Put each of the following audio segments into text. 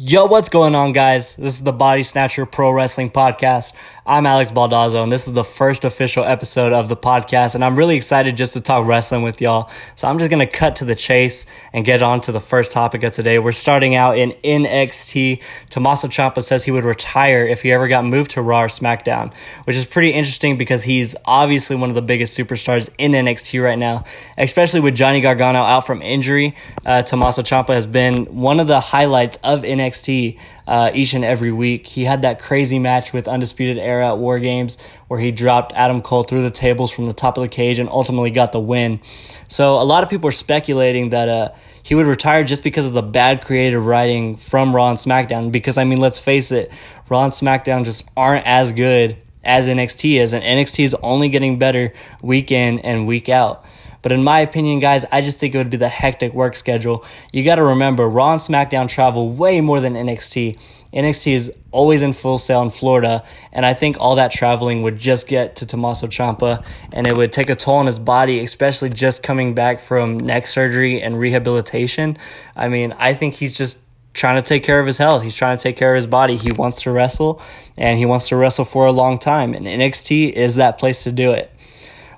Yo, what's going on, guys? This is the Body Snatcher Pro Wrestling Podcast. I'm Alex Baldazzo, and this is the first official episode of the podcast. And I'm really excited just to talk wrestling with y'all. So I'm just going to cut to the chase and get on to the first topic of today. We're starting out in NXT. Tommaso Ciampa says he would retire if he ever got moved to Raw or SmackDown, which is pretty interesting because he's obviously one of the biggest superstars in NXT right now, especially with Johnny Gargano out from injury. Uh, Tommaso Ciampa has been one of the highlights of NXT uh, each and every week. He had that crazy match with Undisputed Era at War Games where he dropped Adam Cole through the tables from the top of the cage and ultimately got the win. So a lot of people are speculating that uh, he would retire just because of the bad creative writing from Raw and SmackDown. Because I mean, let's face it, Raw and SmackDown just aren't as good as NXT is, and NXT is only getting better week in and week out. But in my opinion, guys, I just think it would be the hectic work schedule. You got to remember, Raw and SmackDown travel way more than NXT. NXT is always in Full Sail in Florida, and I think all that traveling would just get to Tommaso Ciampa, and it would take a toll on his body, especially just coming back from neck surgery and rehabilitation. I mean, I think he's just trying to take care of his health. He's trying to take care of his body. He wants to wrestle, and he wants to wrestle for a long time, and NXT is that place to do it.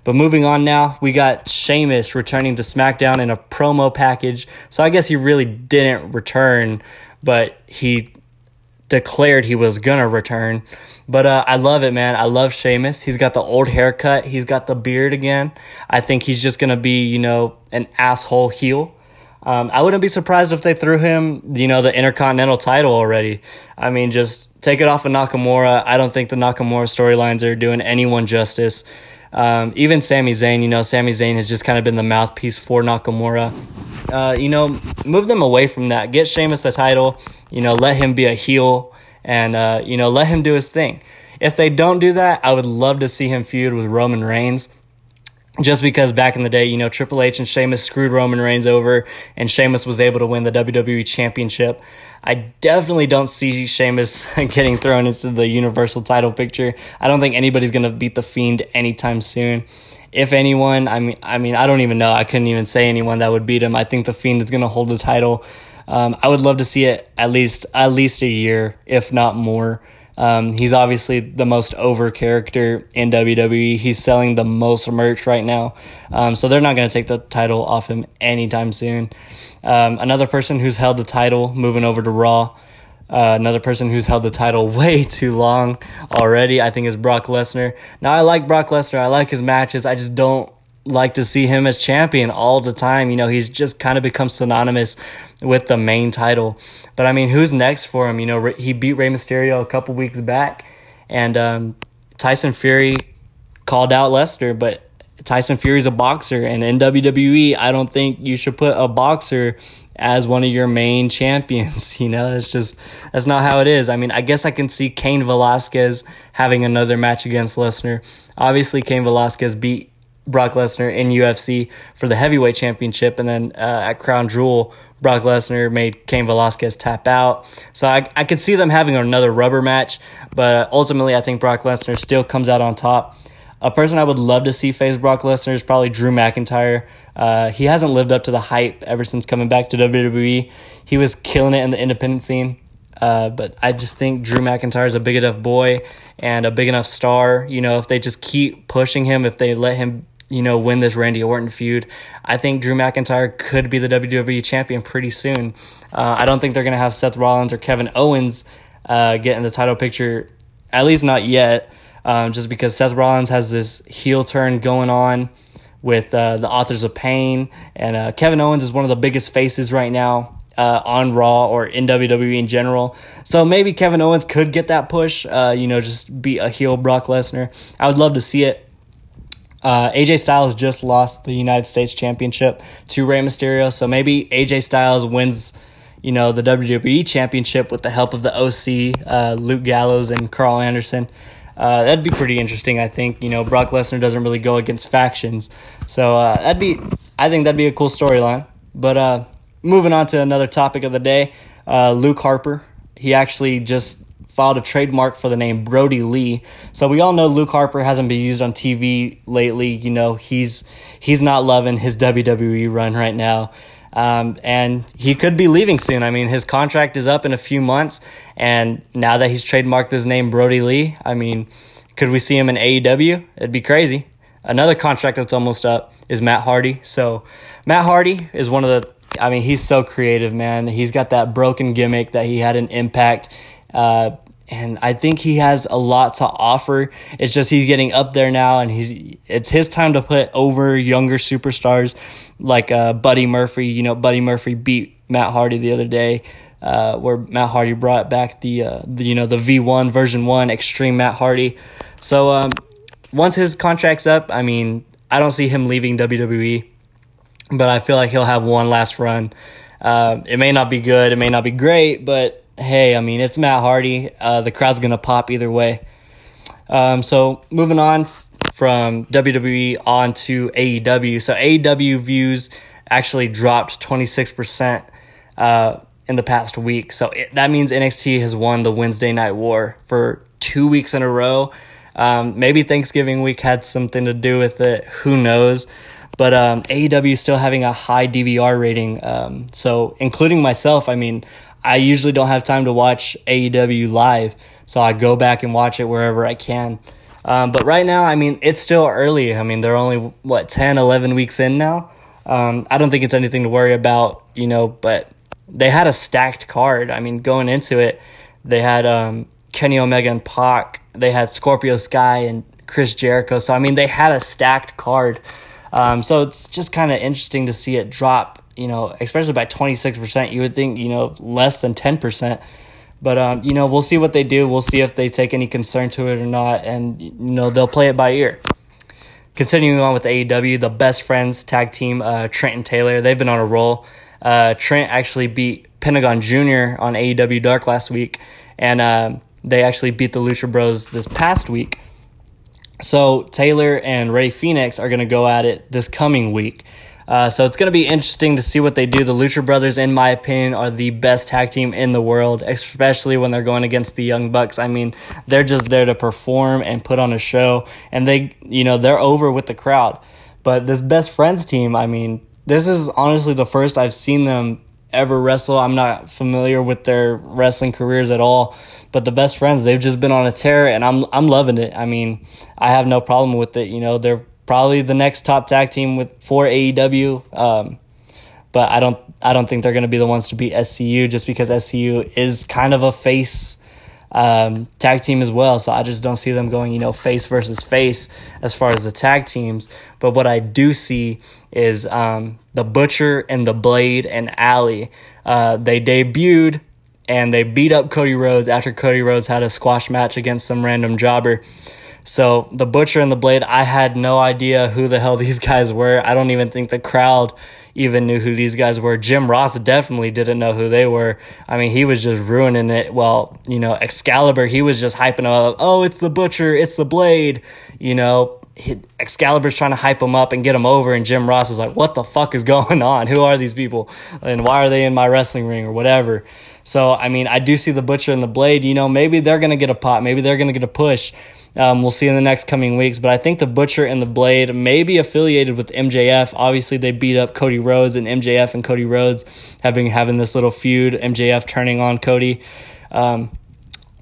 But moving on now, we got Sheamus returning to SmackDown in a promo package. So I guess he really didn't return, but he declared he was gonna return. But uh, I love it, man. I love Sheamus. He's got the old haircut. He's got the beard again. I think he's just gonna be, you know, an asshole heel. Um, I wouldn't be surprised if they threw him, you know, the Intercontinental title already. I mean, just take it off of Nakamura. I don't think the Nakamura storylines are doing anyone justice. Um, even Sami Zayn, you know, Sami Zayn has just kind of been the mouthpiece for Nakamura. Uh, you know, move them away from that. Get Sheamus the title. You know, let him be a heel, and uh, you know, let him do his thing. If they don't do that, I would love to see him feud with Roman Reigns. Just because back in the day, you know, Triple H and Sheamus screwed Roman Reigns over, and Sheamus was able to win the WWE Championship. I definitely don't see Sheamus getting thrown into the Universal title picture. I don't think anybody's going to beat The Fiend anytime soon. If anyone, I mean, I mean, I don't even know. I couldn't even say anyone that would beat him. I think The Fiend is going to hold the title. Um, I would love to see it at least at least a year, if not more. Um, he's obviously the most over character in WWE. He's selling the most merch right now. Um, so they're not going to take the title off him anytime soon. Um, another person who's held the title moving over to Raw. Uh, another person who's held the title way too long already, I think, is Brock Lesnar. Now, I like Brock Lesnar. I like his matches. I just don't like to see him as champion all the time. You know, he's just kind of become synonymous with the main title. But I mean, who's next for him? You know, he beat Rey Mysterio a couple weeks back, and um, Tyson Fury called out Lesnar, but Tyson Fury's a boxer, and in WWE, I don't think you should put a boxer as one of your main champions. You know, it's just that's not how it is. I mean, I guess I can see Cain Velasquez having another match against Lesnar. Obviously, Cain Velasquez beat Brock Lesnar in UFC for the heavyweight championship, and then uh, at Crown Jewel, Brock Lesnar made Cain Velasquez tap out. So I, I could see them having another rubber match, but ultimately I think Brock Lesnar still comes out on top. A person I would love to see face Brock Lesnar is probably Drew McIntyre. Uh, he hasn't lived up to the hype ever since coming back to WWE. He was killing it in the independent scene. Uh, but I just think Drew McIntyre is a big enough boy and a big enough star. You know, if they just keep pushing him, if they let him you know, win this Randy Orton feud. I think Drew McIntyre could be the WWE champion pretty soon. Uh, I don't think they're going to have Seth Rollins or Kevin Owens uh, get in the title picture, at least not yet, um, just because Seth Rollins has this heel turn going on with uh, the Authors of Pain, and uh, Kevin Owens is one of the biggest faces right now. Uh, on Raw or in WWE in general. So maybe Kevin Owens could get that push, uh, you know, just be a heel Brock Lesnar. I would love to see it. Uh, AJ Styles just lost the United States Championship to Rey Mysterio, so maybe AJ Styles wins, you know, the WWE Championship with the help of the OC, uh, Luke Gallows and Karl Anderson. Uh, that'd be pretty interesting. I think you know Brock Lesnar doesn't really go against factions, so uh, that'd be. I think that'd be a cool storyline. But uh, moving on to another topic of the day, uh, Luke Harper. He actually just filed a trademark for the name Brodie Lee. So we all know Luke Harper hasn't been used on TV lately. You know, he's he's not loving his WWE run right now. Um, and he could be leaving soon. I mean, his contract is up in a few months, and now that he's trademarked his name, Brodie Lee, I mean, could we see him in AEW? It'd be crazy. Another contract that's almost up is Matt Hardy. So, Matt Hardy is one of the, I mean, he's so creative, man. He's got that broken gimmick that he had an impact. Uh, and I think he has a lot to offer. It's just he's getting up there now, and he's it's his time to put over younger superstars like uh, Buddy Murphy. You know, Buddy Murphy beat Matt Hardy the other day, uh, where Matt Hardy brought back the, uh, the you know the V1 version one Extreme Matt Hardy. So um, once his contract's up, I mean, I don't see him leaving WWE, but I feel like he'll have one last run. Uh, it may not be good, it may not be great, but hey, I mean, it's Matt Hardy. Uh, the crowd's going to pop either way. Um, so moving on from WWE on to AEW. So AEW views actually dropped 26% uh, in the past week. So it, that means NXT has won the Wednesday Night War for two weeks in a row. Um, maybe Thanksgiving week had something to do with it. Who knows? But um, AEW is still having a high DVR rating. Um, so, including myself, I mean, I usually don't have time to watch AEW live, so I go back and watch it wherever I can. Um, but right now, I mean, it's still early. I mean, they're only, what, 10, 11 weeks in now. Um, I don't think it's anything to worry about, you know, but they had a stacked card. I mean, going into it, they had um, Kenny Omega and Pac, they had Scorpio Sky and Chris Jericho. So, I mean, they had a stacked card. Um, so it's just kind of interesting to see it drop you know, especially by 26%. You would think, you know, less than 10%. But, um, you know, we'll see what they do. We'll see if they take any concern to it or not. And, you know, they'll play it by ear. Continuing on with AEW, the best friends tag team, uh, Trent and Taylor, they've been on a roll. Uh, Trent actually beat Pentagon Jr. on AEW Dark last week. And uh, they actually beat the Lucha Bros this past week. So Taylor and Rey Fénix are going to go at it this coming week. Uh, so it's going to be interesting to see what they do. The Lucha Brothers, in my opinion, are the best tag team in the world, especially when they're going against the Young Bucks. I mean, they're just there to perform and put on a show, and they, you know, they're over with the crowd. But this best friends team, I mean, this is honestly the first I've seen them ever wrestle. I'm not familiar with their wrestling careers at all, but the best friends, they've just been on a tear and I'm I'm loving it. I mean, I have no problem with it. You know, they're probably the next top tag team with for AEW. Um, but I don't I don't think they're going to be the ones to beat SCU just because SCU is kind of a face um, tag team as well. So I just don't see them going you know face versus face as far as the tag teams. But what I do see is um, the Butcher and the Blade and Allie. Uh, they debuted and they beat up Cody Rhodes after Cody Rhodes had a squash match against some random jobber. So the Butcher and the Blade, I had no idea who the hell these guys were. I don't even think the crowd even knew who these guys were. Jim Ross definitely didn't know who they were. I mean, he was just ruining it. Well, you know, Excalibur, he was just hyping up, oh, it's the Butcher, it's the Blade. You know, Excalibur's trying to hype him up and get him over, and Jim Ross is like, what the fuck is going on? Who are these people? And why are they in my wrestling ring or whatever? So, I mean, I do see the Butcher and the Blade. You know, maybe they're to get a pop. Maybe they're to get a push. Um, we'll see in the next coming weeks. But I think the Butcher and the Blade may be affiliated with MJF. Obviously, they beat up Cody Rhodes, and MJF and Cody Rhodes been having this little feud. MJF turning on Cody. Um,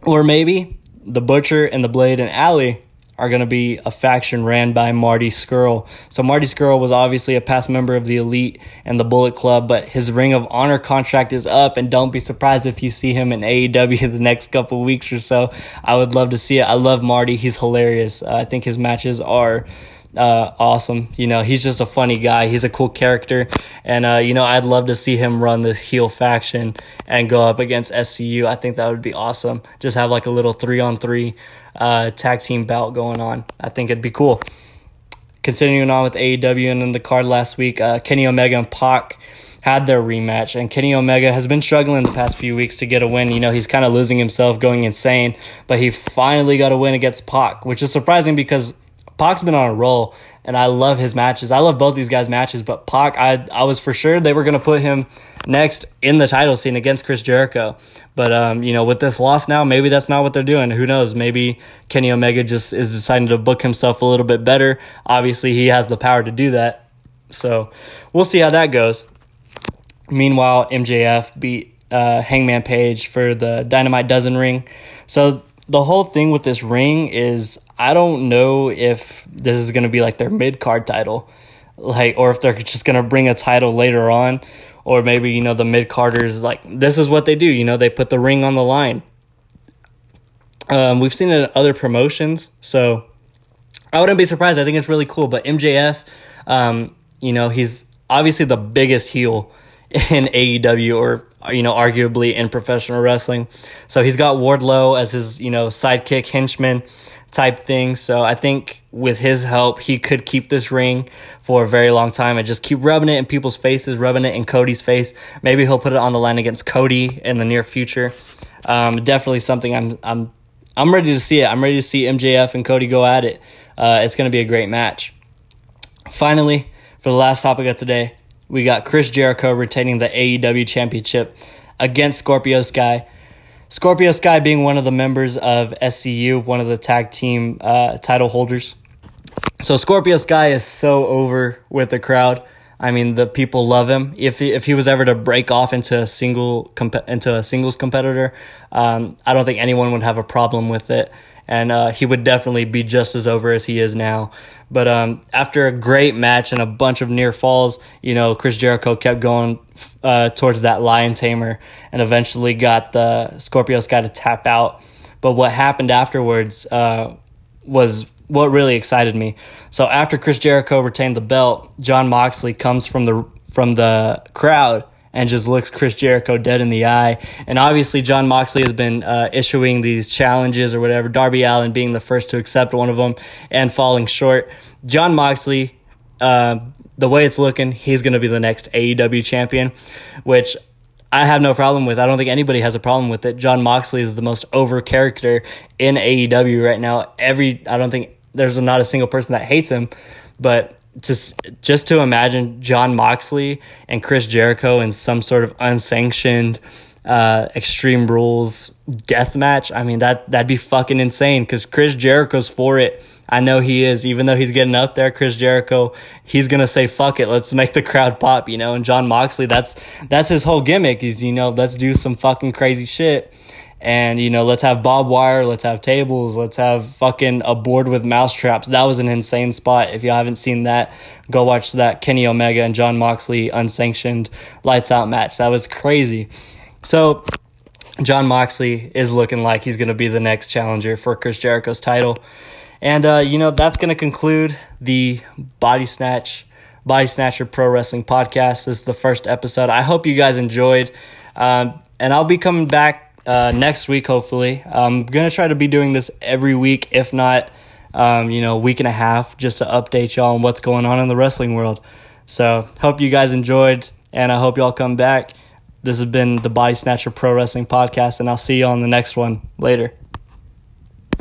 or maybe the Butcher and the Blade and Allie are going to be a faction ran by Marty Scurll. So Marty Scurll was obviously a past member of the Elite and the Bullet Club, but his Ring of Honor contract is up, and don't be surprised if you see him in AEW the next couple weeks or so. I would love to see it. I love Marty. He's hilarious. Uh, I think his matches are uh, awesome. You know, he's just a funny guy. He's a cool character, and uh, you know, I'd love to see him run this heel faction and go up against SCU. I think that would be awesome. Just have like a little three on three tag team bout going on. I think it'd be cool. Continuing on with AEW and then the card last week, uh, Kenny Omega and Pac had their rematch, and Kenny Omega has been struggling the past few weeks to get a win. You know, he's kind of losing himself, going insane, but he finally got a win against Pac, which is surprising because Pac's been on a roll, and I love his matches. I love both these guys' matches, but Pac, I I was for sure they were going to put him next in the title scene against Chris Jericho. But um, you know, with this loss now, maybe that's not what they're doing. Who knows? Maybe Kenny Omega just is deciding to book himself a little bit better. Obviously, he has the power to do that. So we'll see how that goes. Meanwhile, MJF beat uh, Hangman Page for the Dynamite Dozen ring. So the whole thing with this ring is I don't know if this is going to be like their mid card title, like, or if they're just going to bring a title later on, or maybe you know the mid carders like this is what they do. You know, they put the ring on the line. Um, we've seen it in other promotions, so I wouldn't be surprised. I think it's really cool. But MJF, um, you know, he's obviously the biggest heel in AEW or you know arguably in professional wrestling. So he's got Wardlow as his you know sidekick henchman type thing. So I think with his help, he could keep this ring for a very long time and just keep rubbing it in people's faces, rubbing it in Cody's face. Maybe he'll put it on the line against Cody in the near future. Um, definitely something I'm I'm I'm ready to see it. I'm ready to see MJF and Cody go at it. Uh, it's going to be a great match. Finally, for the last topic of today, we got Chris Jericho retaining the AEW Championship against Scorpio Sky. Scorpio Sky being one of the members of SCU, one of the tag team uh, title holders. So Scorpio Sky is so over with the crowd. I mean, the people love him. If he, if he was ever to break off into a single into a singles competitor, um, I don't think anyone would have a problem with it and uh, he would definitely be just as over as he is now. But um, after a great match and a bunch of near falls, you know, Chris Jericho kept going uh, towards that lion tamer and eventually got the Scorpio Sky to tap out. But what happened afterwards uh, was what really excited me. So after Chris Jericho retained the belt, Jon Moxley comes from the from the crowd and just looks Chris Jericho dead in the eye. And obviously, Jon Moxley has been uh, issuing these challenges or whatever, Darby Allin being the first to accept one of them and falling short. Jon Moxley, uh, the way it's looking, he's going to be the next AEW champion, which I have no problem with. I don't think anybody has a problem with it. Jon Moxley is the most over character in AEW right now. Every I don't think there's not a single person that hates him, but just just to imagine Jon Moxley and Chris Jericho in some sort of unsanctioned uh, Extreme Rules death match. I mean that that'd be fucking insane because Chris Jericho's for it. I know he is. Even though he's getting up there, Chris Jericho, he's gonna say fuck it, let's make the crowd pop, you know. And Jon Moxley, that's that's his whole gimmick. Is you know let's do some fucking crazy shit and you know let's have bob wire let's have tables let's have fucking a board with mouse traps. That was an insane spot. If you haven't seen that go watch that kenny omega and jon moxley unsanctioned lights out match. That was crazy. So jon moxley is looking like he's going to be the next challenger for chris jericho's title. And uh, you know that's going to conclude the body snatch body snatcher pro wrestling podcast. This is the first episode. I hope you guys enjoyed. Um, and i'll be coming back uh, next week, hopefully. I'm going to try to be doing this every week, if not, um, you know, week and a half, just to update y'all on what's going on in the wrestling world. So, hope you guys enjoyed, and I hope y'all come back. This has been the Body Snatcher Pro Wrestling Podcast, and I'll see you on the next one later.